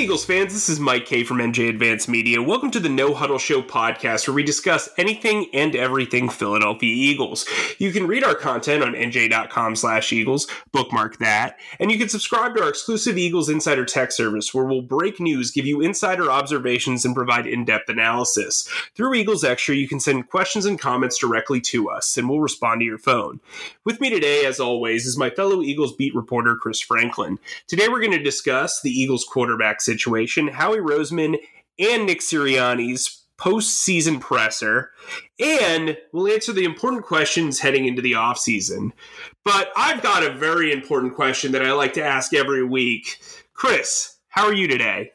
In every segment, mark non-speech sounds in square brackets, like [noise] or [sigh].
Eagles fans, this is Mike Kaye from NJ Advanced Media. Welcome to the No Huddle Show podcast, where we discuss anything and everything Philadelphia Eagles. You can read our content on nj.com slash Eagles, bookmark that, and you can subscribe to our exclusive Eagles Insider Tech service, where we'll break news, give you insider observations, and provide in-depth analysis. Through Eagles Extra, you can send questions and comments directly to us, and we'll respond to your phone. With me today, as always, is my fellow Eagles beat reporter, Chris Franklin. Today, we're going to discuss the Eagles quarterback situation, Howie Roseman and Nick Sirianni's postseason presser, and we'll answer the important questions heading into the offseason. But I've got a very important question that I like to ask every week. Chris, how are you today?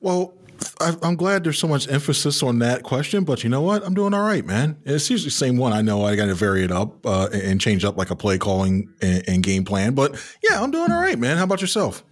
Well, I'm glad there's so much emphasis on that question, but you know what? I'm doing all right, man. It's usually the same one. I know I got to vary it up uh, and change up like a play calling and, and game plan, but yeah, I'm doing all right, man. How about yourself?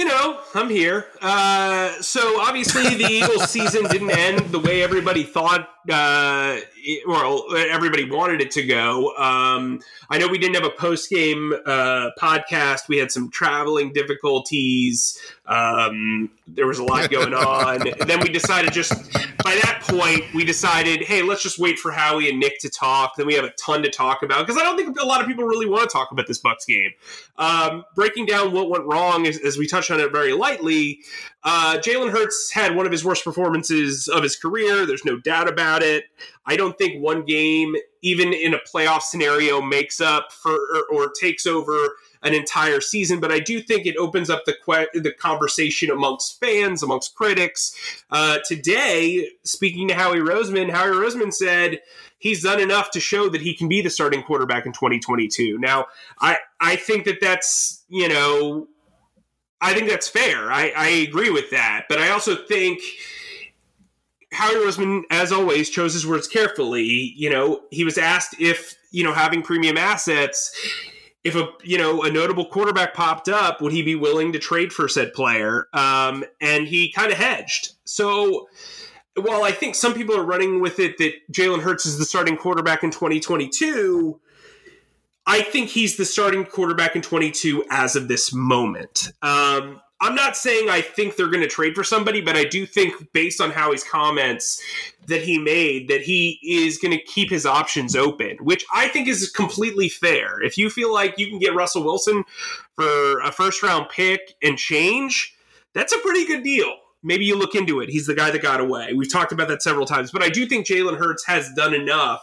You know, I'm here. Uh, so obviously, the Eagles' season didn't end the way everybody thought, uh, it, or everybody wanted it to go. Um, I know we didn't have a post game uh, podcast. We had some traveling difficulties. Um, there was a lot going on. [laughs] then we decided just by that point, we decided, hey, let's just wait for Howie and Nick to talk. Then we have a ton to talk about because I don't think a lot of people really want to talk about this Bucks game. Um, breaking down what went wrong, as, as we touched on it very lightly, uh, Jalen Hurts had one of his worst performances of his career. There's no doubt about it. I don't think one game, even in a playoff scenario, makes up for or, or takes over an entire season, but I do think it opens up the que- the conversation amongst fans, amongst critics. Uh, today, speaking to Howie Roseman, Howie Roseman said he's done enough to show that he can be the starting quarterback in 2022. Now, I I think that that's you know, I think that's fair. I, I agree with that, but I also think. Howie Roseman, as always, chose his words carefully. You know, he was asked if, you know, having premium assets, if a you know a notable quarterback popped up, would he be willing to trade for said player? Um, and he kind of hedged. So while I think some people are running with it that Jalen Hurts is the starting quarterback in 2022, I think he's the starting quarterback in 22 as of this moment. Um, I'm not saying I think they're going to trade for somebody, but I do think, based on Howie's comments that he made, that he is going to keep his options open, which I think is completely fair. If you feel like you can get Russell Wilson for a first round pick and change, that's a pretty good deal. Maybe you look into it. He's the guy that got away. We've talked about that several times, but I do think Jalen Hurts has done enough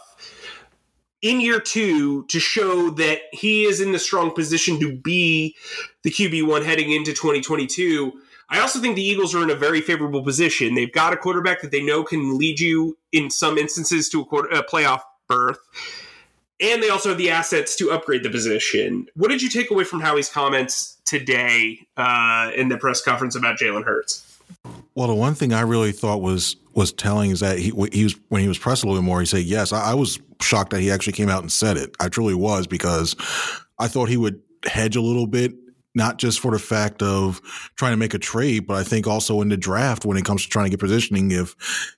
in year two to show that he is in the strong position to be the QB1 heading into 2022. I also think the Eagles are in a very favorable position. They've got a quarterback that they know can lead you in some instances to a, quarter, a playoff berth. And they also have the assets to upgrade the position. What did you take away from Howie's comments today uh, in the press conference about Jalen Hurts? Well, the one thing I really thought was was telling is that he, he was when he was pressed a little bit more. He said, "Yes." I, I was shocked that he actually came out and said it. I truly was because I thought he would hedge a little bit, not just for the fact of trying to make a trade, but I think also in the draft when it comes to trying to get positioning. If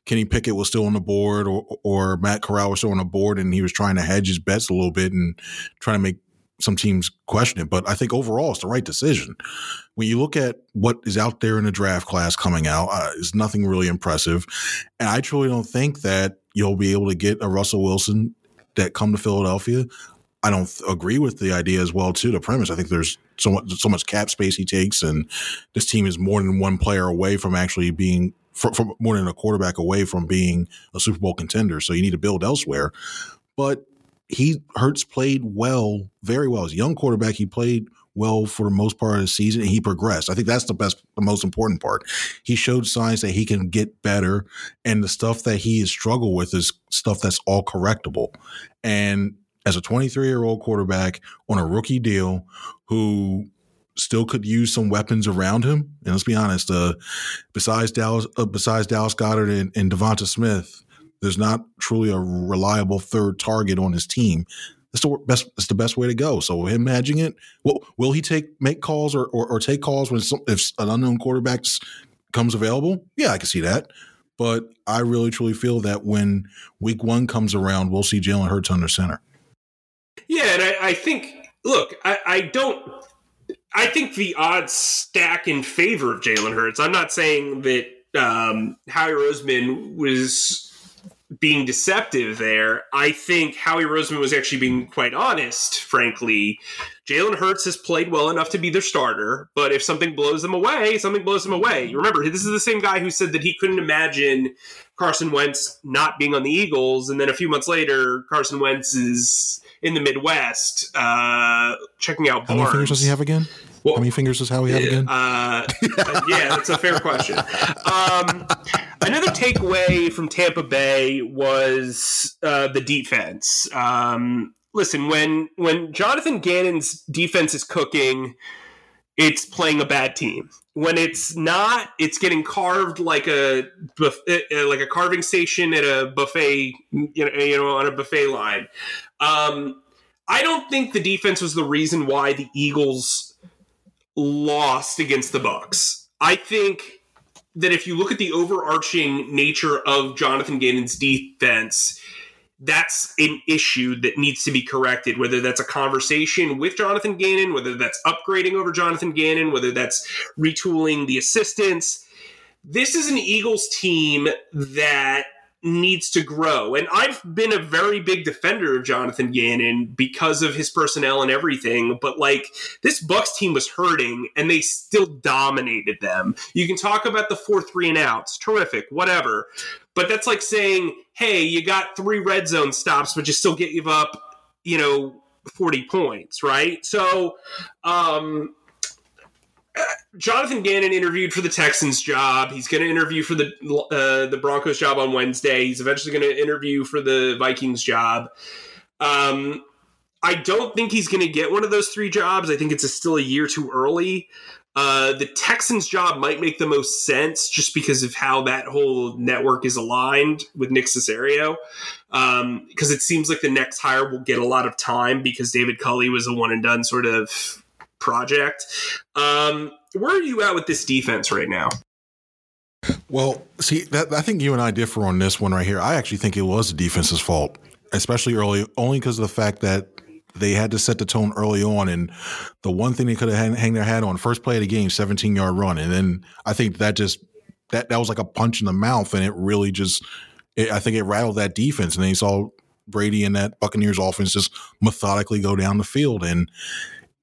Kenny Pickett was still on the board or or Matt Corral was still on the board, and he was trying to hedge his bets a little bit and trying to make some teams question it, but I think overall it's the right decision. When you look at what is out there in the draft class coming out, uh, it's nothing really impressive, and I truly don't think that you'll be able to get a Russell Wilson that come to Philadelphia. I don't agree with the idea as well too. The premise, I think there's so much so much cap space he takes, and this team is more than one player away from actually being from, from more than a quarterback away from being a Super Bowl contender. So you need to build elsewhere. But he Hurts played well, very well. As a young quarterback, he played well for the most part of the season and he progressed. I think that's the best the most important part. He showed signs that he can get better and the stuff that he has struggled with is stuff that's all correctable. And as a 23-year-old quarterback on a rookie deal who still could use some weapons around him, and let's be honest, uh, besides Dallas uh, besides Dallas Goedert and, and Devonta Smith, there's not truly a reliable third target on his team. That's the best. That's the best way to go. So him hedging it. Well, will he take make calls or, or, or take calls when some, if an unknown quarterback comes available? Yeah, I can see that. But I really truly feel that when week one comes around, we'll see Jalen Hurts under center. Yeah, and I, I think look, I, I don't I think the odds stack in favor of Jalen Hurts. I'm not saying that um, Howie Roseman was being deceptive there. I think Howie Roseman was actually being quite honest, frankly. Jalen Hurts has played well enough to be their starter, but if something blows them away, something blows them away. Remember, this is the same guy who said that he couldn't imagine Carson Wentz not being on the Eagles, and then a few months later, Carson Wentz is in the Midwest uh, checking out How many fingers does he have again? Well, How many fingers does Howie have again? Uh, yeah, that's a fair question. Um, another takeaway from Tampa Bay was uh, the defense. Um, listen, when when Jonathan Gannon's defense is cooking, it's playing a bad team. When it's not, it's getting carved like a uh, like a carving station at a buffet, you know, you know on a buffet line. Um, I don't think the defense was the reason why the Eagles lost against the Bucks. I think that if you look at the overarching nature of Jonathan Gannon's defense, that's an issue that needs to be corrected. Whether that's a conversation with Jonathan Gannon, whether that's upgrading over Jonathan Gannon, whether that's retooling the assistants. This is an Eagles team that needs to grow. And I've been a very big defender of Jonathan Gannon because of his personnel and everything, but like this Bucks team was hurting and they still dominated them. You can talk about the 4-3 and outs, terrific, whatever. But that's like saying, "Hey, you got 3 red zone stops but you still give up, you know, 40 points, right?" So, um Jonathan Gannon interviewed for the Texans job. He's going to interview for the uh, the Broncos job on Wednesday. He's eventually going to interview for the Vikings job. Um, I don't think he's going to get one of those three jobs. I think it's a, still a year too early. Uh, the Texans job might make the most sense just because of how that whole network is aligned with Nick Caserio. Because um, it seems like the next hire will get a lot of time because David Culley was a one and done sort of project. Um, where are you at with this defense right now? Well, see, that, I think you and I differ on this one right here. I actually think it was the defense's fault, especially early, only because of the fact that they had to set the tone early on. And the one thing they could have hang their hat on first play of the game, 17 yard run. And then I think that just, that, that was like a punch in the mouth. And it really just, it, I think it rattled that defense. And then you saw Brady and that Buccaneers offense just methodically go down the field. And,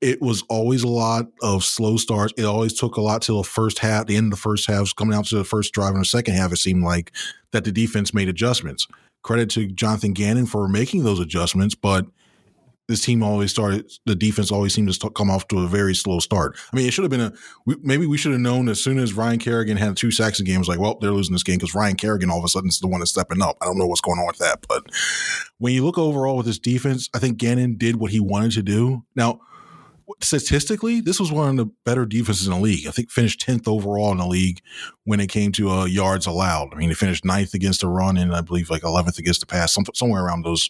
it was always a lot of slow starts. It always took a lot till the first half, the end of the first half, coming out to the first drive in the second half. It seemed like that the defense made adjustments. Credit to Jonathan Gannon for making those adjustments, but this team always started. The defense always seemed to come off to a very slow start. I mean, it should have been a. maybe we should have known as soon as Ryan Kerrigan had two sacks a game. It was like, well, they're losing this game because Ryan Kerrigan all of a sudden is the one that's stepping up. I don't know what's going on with that, but when you look overall with this defense, I think Gannon did what he wanted to do. Now statistically, this was one of the better defenses in the league. I think finished 10th overall in the league when it came to uh, yards allowed. I mean, they finished ninth against the run and I believe like 11th against the pass, some, somewhere around those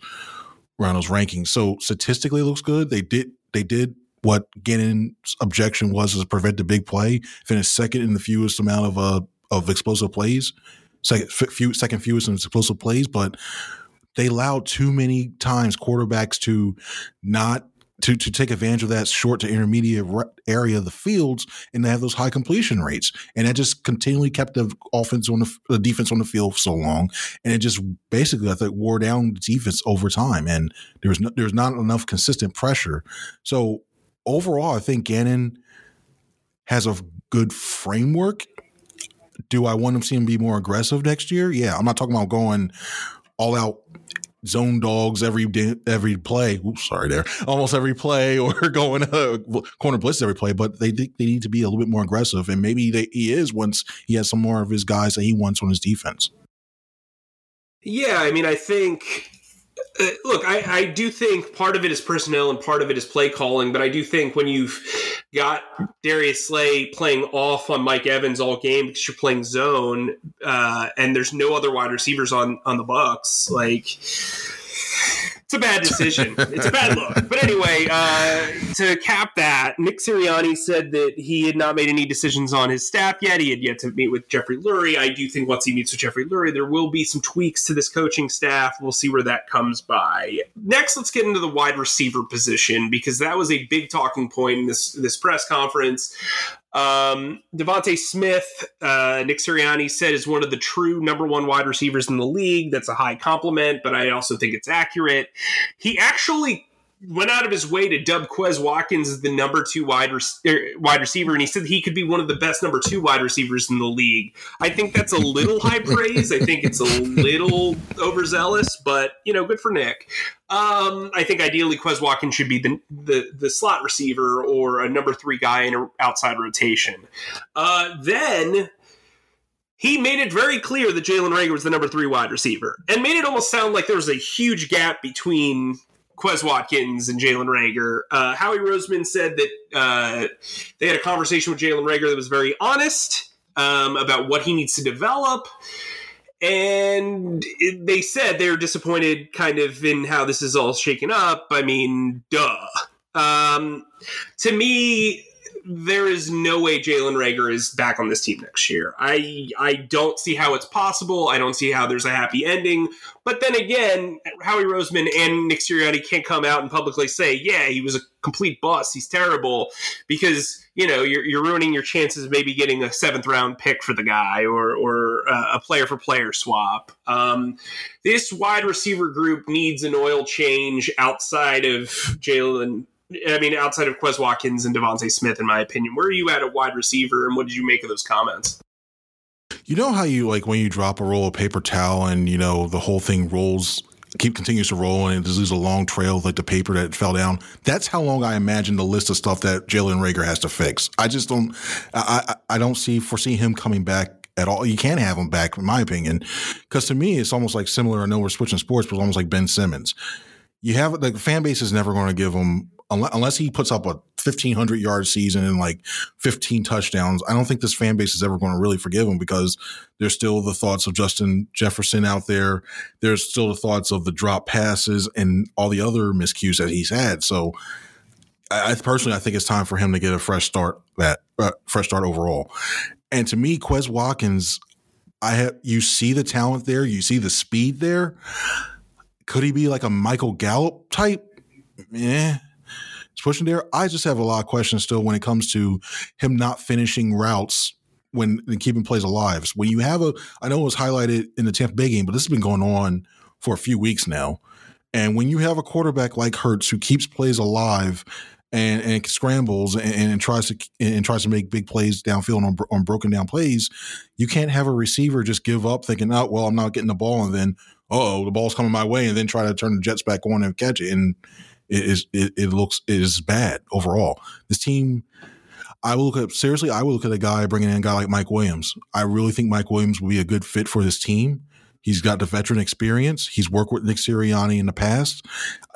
around those rankings. So statistically, looks good. They did they did what Gannon's objection was is prevent the big play. Finished second in the fewest amount of uh, of explosive plays, second few, second fewest in explosive plays, but they allowed too many times quarterbacks to not to to take advantage of that short to intermediate area of the fields and have those high completion rates. And that just continually kept the offense on the, the defense on the field so long. And it just basically I think wore down the defense over time. And there was no, there's not enough consistent pressure. So overall I think Gannon has a good framework. Do I want to see him be more aggressive next year? Yeah I'm not talking about going all out zone dogs every day, every play. Oops, sorry there, almost every play, [laughs] or going uh, corner blitz every play. But they they need to be a little bit more aggressive, and maybe they, he is once he has some more of his guys that he wants on his defense. Yeah, I mean, I think uh, look, I, I, do think part of it is personnel and part of it is play calling, but I do think when you've got Darius Slay playing off on Mike Evans all game because you're playing zone, uh, and there's no other wide receivers on on the Bucks, like it's a bad decision. it's a bad look. But anyway, uh, to cap that, Nick Sirianni said that he had not made any decisions on his staff yet. He had yet to meet with Jeffrey Lurie. I do think once he meets with Jeffrey Lurie, there will be some tweaks to this coaching staff. We'll see where that comes by. Next, let's get into the wide receiver position because that was a big talking point in this this press conference. Um, DeVonta Smith, uh, Nick Sirianni said is one of the true number one wide receivers in the league. That's a high compliment, but I also think it's accurate. He actually went out of his way to dub Quez Watkins as the number two wide, re- er, wide receiver, and he said he could be one of the best number two wide receivers in the league. I think that's a little high praise. I think it's a little overzealous, but you know, good for Nick. Um, I think ideally Quez Watkins should be the, the, the slot receiver or a number three guy in an outside rotation. Uh, then he made it very clear that Jalen Reagor was the number three wide receiver and made it almost sound like there was a huge gap between Quez Watkins and Jalen Reagor. Uh, Howie Roseman said that uh, they had a conversation with Jalen Reagor that was very honest um, about what he needs to develop. And it, they said they're disappointed kind of in how this is all shaken up. I mean, duh. Um, to me, there is no way Jalen Reagor is back on this team next year. I I don't see how it's possible. I don't see how there's a happy ending. But then again, Howie Roseman and Nick Sirianni can't come out and publicly say, "Yeah, he was a complete bust. He's terrible," because you know you're, you're ruining your chances of maybe getting a seventh round pick for the guy or or uh, a player for player swap. Um, this wide receiver group needs an oil change outside of Jalen I mean, outside of Quez Watkins and DeVonta Smith, in my opinion, where are you at a wide receiver, and what did you make of those comments? You know how you like when you drop a roll of paper towel and you know the whole thing rolls, keep continues to roll, and there's a long trail like the paper that fell down. That's how long I imagine the list of stuff that Jalen Reagor has to fix. I just don't, I, I, I don't see foresee him coming back at all. You can't have him back, in my opinion, because to me it's almost like similar. I know we're switching sports, but it's almost like Ben Simmons. You have the fan base is never going to give him unless he puts up a 1500 yard season and like 15 touchdowns, I don't think this fan base is ever going to really forgive him because there's still the thoughts of Justin Jefferson out there. There's still the thoughts of the drop passes and all the other miscues that he's had. So I, I personally, I think it's time for him to get a fresh start that uh, fresh start overall. And to me, Quez Watkins, I have, you see the talent there. You see the speed there. Could he be like a Michael Gallup type? Yeah, pushing there. I just have a lot of questions still when it comes to him not finishing routes when and keeping plays alive. When you have a, I know it was highlighted in the Tampa Bay game, but this has been going on for a few weeks now. And when you have a quarterback like Hurts who keeps plays alive and, and scrambles and, and, tries to and tries to make big plays downfield on, on broken down plays, you can't have a receiver just give up thinking, "Oh, well, I'm not getting the ball," and then, "Oh, the ball's coming my way," and then try to turn the Jets back on and catch it. And it is it, it looks it is bad overall. This team, I will look at seriously. I will look at a guy bringing in a guy like Mike Williams. I really think Mike Williams will be a good fit for this team. He's got the veteran experience. He's worked with Nick Sirianni in the past.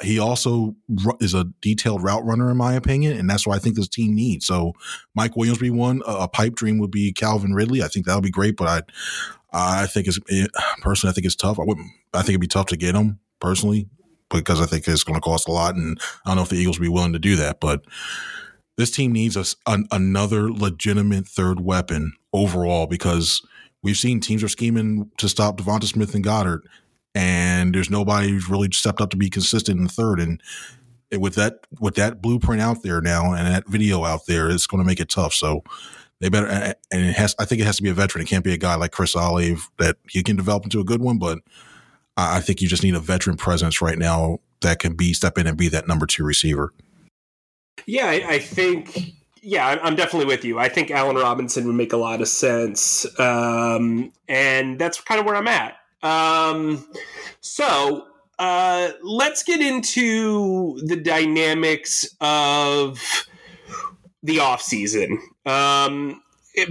He also is a detailed route runner, in my opinion, and that's what I think this team needs. So, Mike Williams would be one. A pipe dream would be Calvin Ridley. I think that would be great, but I, I think it's it, personally, I think it's tough. I wouldn't. I think it'd be tough to get him personally because I think it's going to cost a lot. And I don't know if the Eagles will be willing to do that. But this team needs a, an, another legitimate third weapon overall because we've seen teams are scheming to stop Devonta Smith and Goedert, and there's nobody who's really stepped up to be consistent in the third. And with that with that blueprint out there now and that video out there, it's going to make it tough. So they better and it has. I think it has to be a veteran. It can't be a guy like Chris Olave that he can develop into a good one, but I think you just need a veteran presence right now that can be step in and be that number two receiver. Yeah, I, I think. Yeah, I'm definitely with you. I think Allen Robinson would make a lot of sense, um, and that's kind of where I'm at. Um, so uh, let's get into the dynamics of the off season um,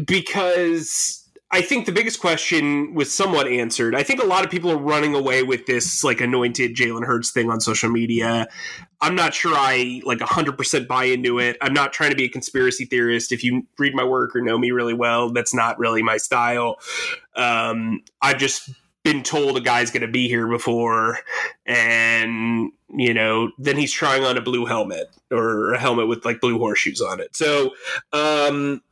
because I think the biggest question was somewhat answered. I think a lot of people are running away with this like anointed Jalen Hurts thing on social media. I'm not sure I like 100% buy into it. I'm not trying to be a conspiracy theorist. If you read my work or know me really well, that's not really my style. Um, I've just been told a guy's going to be here before, and you know, then he's trying on a blue helmet or a helmet with like blue horseshoes on it. So, um,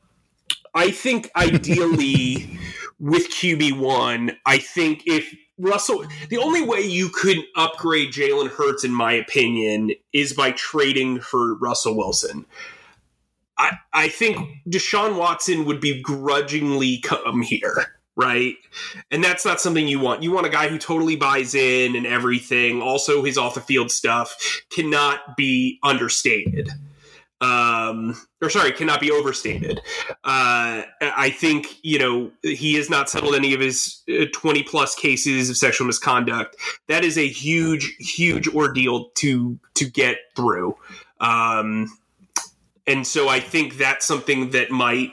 I think ideally with QB1, I think if Russell, the only way you could upgrade Jalen Hurts, in my opinion, is by trading for Russell Wilson. I, I think Deshaun Watson would begrudgingly come here, right? And that's not something you want. You want a guy who totally buys in and everything. Also, his off the field stuff cannot be understated um, or sorry, cannot be overstated. Uh, I think you know he has not settled any of his uh, twenty plus cases of sexual misconduct. That is a huge, huge ordeal to to get through. Um, and so I think that's something that might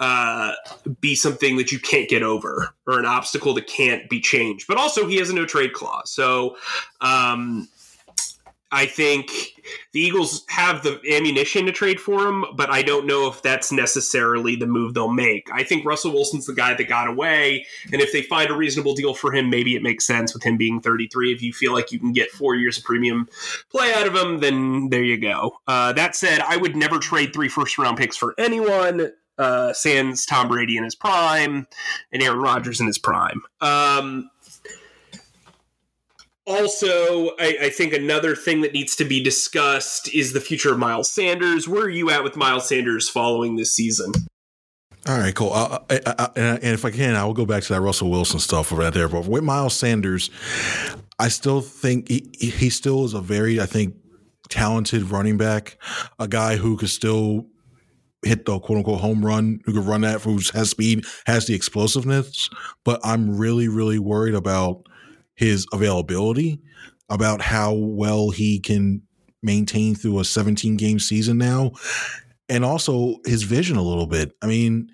uh, be something that you can't get over or an obstacle that can't be changed. But also, he has a no trade clause, so um, I think the Eagles have the ammunition to trade for him, but I don't know if that's necessarily the move they'll make. I think Russell Wilson's the guy that got away, and if they find a reasonable deal for him, maybe it makes sense with him being 33. If you feel like you can get four years of premium play out of him, then there you go. Uh, that said, I would never trade three first round picks for anyone. Uh, sans Tom Brady in his prime and Aaron Rodgers in his prime. Um, also, I, I, think another thing that needs to be discussed is the future of Miles Sanders. Where are you at with Miles Sanders following this season? All right, cool. Uh, uh, uh, I, I, and if I can, I will go back to that Russell Wilson stuff right there. But with Miles Sanders, I still think he, he still is a very, I think, talented running back, a guy who could still hit the quote unquote home run, who could run that, who has speed, has the explosiveness. But I'm really, really worried about his availability, about how well he can maintain through a 17 game season now, and also his vision a little bit. I mean,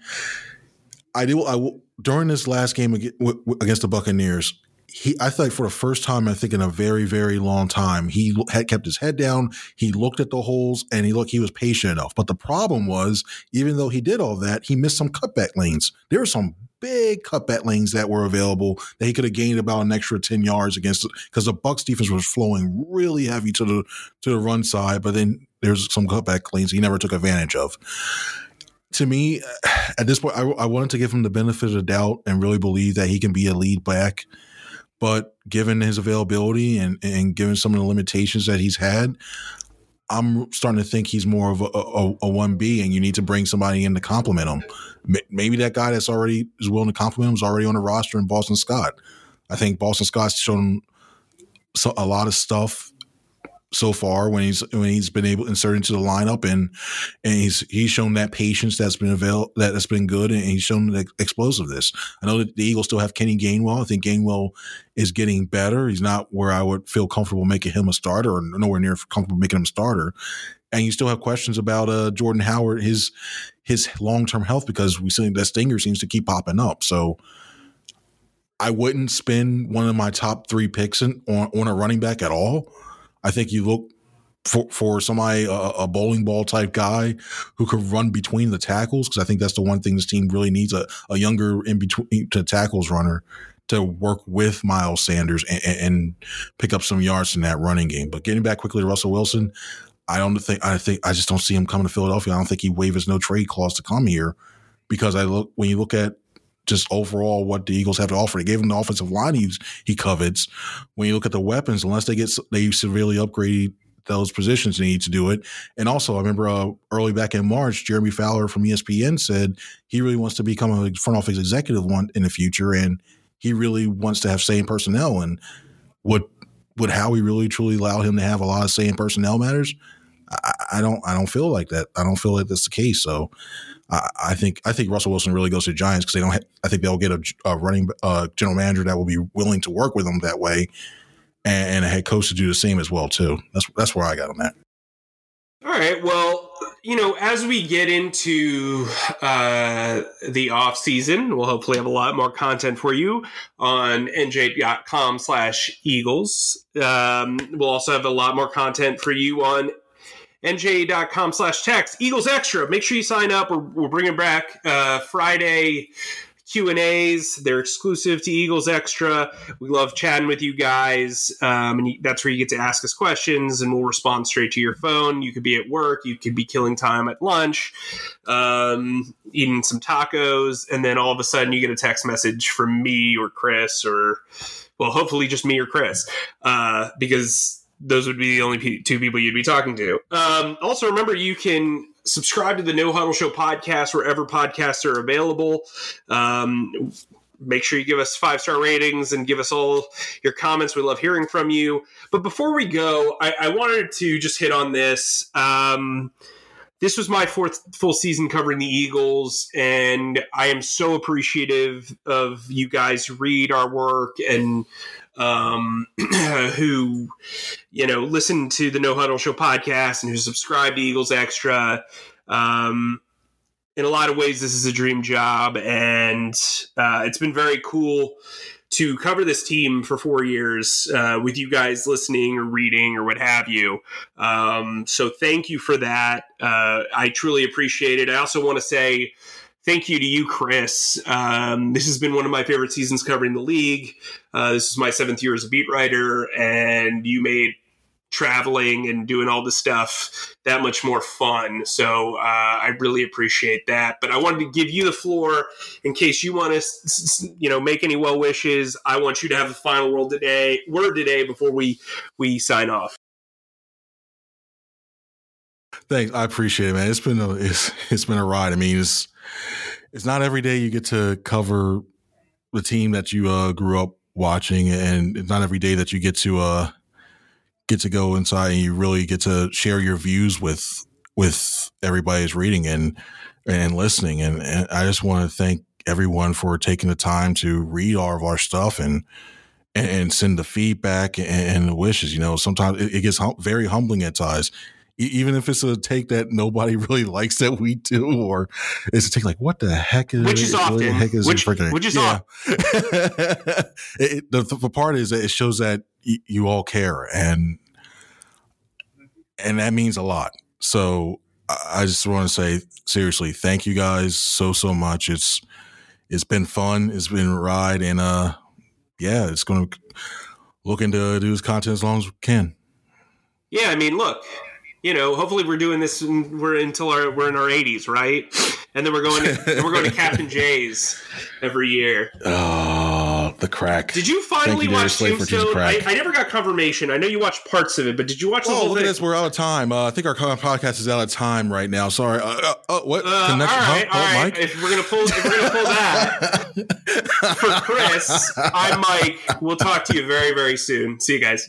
I do. I during this last game against the Buccaneers, he I thought for the first time I think in a very very long time he had kept his head down. He looked at the holes and he looked he was patient enough. But the problem was even though he did all that, he missed some cutback lanes. There were some big cutback lanes that were available that he could have gained about an extra 10 yards against because the Bucks defense was flowing really heavy to the to the run side, but then there's some cutback lanes he never took advantage of. To me, [sighs] at this point, I, I wanted to give him the benefit of the doubt and really believe that he can be a lead back. But given his availability and, and given some of the limitations that he's had, I'm starting to think he's more of a, a, 1B and you need to bring somebody in to compliment him. Maybe that guy that's already is willing to compliment him is already on the roster in Boston Scott. I think Boston Scott's shown a lot of stuff so far when he's when he's been able to insert into the lineup and and he's he's shown that patience that's been avail that has been good and he's shown the explosiveness. I know that the Eagles still have Kenny Gainwell. I think Gainwell is getting better. He's not where I would feel comfortable making him a starter or nowhere near comfortable making him a starter. And you still have questions about uh, Jordan Howard, his his long term health because we see that stinger seems to keep popping up. So I wouldn't spend one of my top three picks in, on, on a running back at all. I think you look for for somebody a, a, bowling ball type guy who could run between the tackles because I think that's the one thing this team really needs a, a younger in between to tackles runner to work with Miles Sanders and, and, pick up some yards in that running game. But getting back quickly to Russell Wilson, I don't think I think I just don't see him coming to Philadelphia. I don't think he waives no trade clause to come here because I look when you look at just overall what the Eagles have to offer. They gave him the offensive line he he covets. When you look at the weapons, unless they get they severely upgrade those positions, they need to do it. And also, I remember uh, early back in March, Jeremy Fowler from ESPN said he really wants to become a front office executive one in the future, and he really wants to have same personnel. And would would Howie really truly allow him to have a lot of in personnel matters? I, I don't I don't feel like that. I don't feel like that's the case. So I, think I think Russell Wilson really goes to Giants because they don't. Ha- I think they'll get a, a running uh, general manager that will be willing to work with them that way, and, and, a head coach to do the same as well too. That's that's where I got on that. All right. Well, you know, as we get into uh, the off season, we'll hopefully have a lot more content for you on nj.com slash Eagles. Um, we'll also have a lot more content for you on nja.com slash text eagles extra make sure you sign up we're, we're bringing back uh, friday Q and A's. They're exclusive to Eagles Extra. We love chatting with you guys, um, and that's where you get to ask us questions, and we'll respond straight to your phone. You could be at work, you could be killing time at lunch, um, eating some tacos, and then all of a sudden you get a text message from me or Chris or, well, hopefully just me or Chris, uh, because those would be the only two people you'd be talking to. Um, also, remember you can subscribe to the No Huddle Show podcast wherever podcasts are available. Um, make sure you give us five star ratings and give us all your comments. We love hearing from you. But before we go, I, I wanted to just hit on this. Um, this was my fourth full season covering the Eagles, and I am so appreciative of you guys read our work and um, [clears throat] who, you know, listen to the No Huddle Show podcast and who subscribe to Eagles Extra. Um, in a lot of ways, this is a dream job, and uh, it's been very cool to cover this team for four years uh, with you guys listening or reading or what have you. Um, so thank you for that. Uh, I truly appreciate it. I also want to say thank you to you, Chris. Um, this has been one of my favorite seasons covering the league. Uh, this is my seventh year as a beat writer, and you made traveling and doing all this stuff that much more fun. So uh, I really appreciate that. But I wanted to give you the floor in case you want to, you know, make any well wishes. I want you to have the final word today, word today before we we sign off. Thanks, I appreciate it, man. It's been a it's it's been a ride. I mean, it's it's not every day you get to cover the team that you uh, grew up watching, and it's not every day that you get to uh, get to go inside and you really get to share your views with with everybody's reading and and listening. And, and I just want to thank everyone for taking the time to read all of our stuff and and send the feedback and, the wishes. You know, sometimes it, gets hum- very humbling at times even if it's a take that nobody [laughs] really likes that we do, or it's a take like, what the heck is which is often, the heck is which, freaking, which is yeah. [laughs] it, the, the part is that it shows that y- you all care, and and that means a lot. So I just want to say seriously, thank you guys so so much. It's it's been fun. It's been a ride, and uh, yeah, it's going to looking to do this content as long as we can. Yeah, I mean, look, you know, hopefully we're doing this. and we're until our we're in our 80s, right? And then we're going. To, we're going to Captain [laughs] Jay's every year. Oh, the crack! Did you finally you, watch Tombstone? I, I, never got confirmation. I know you watched parts of it, but did you watch? Oh, the look at this. We're out of time. Uh, I think our podcast is out of time right now. Sorry. Uh, uh, uh what? Uh, All right, huh? all right. Mike? If we're gonna pull, if we're gonna pull that [laughs] for Chris, I'm Mike. We'll talk to you very, very soon. See you guys.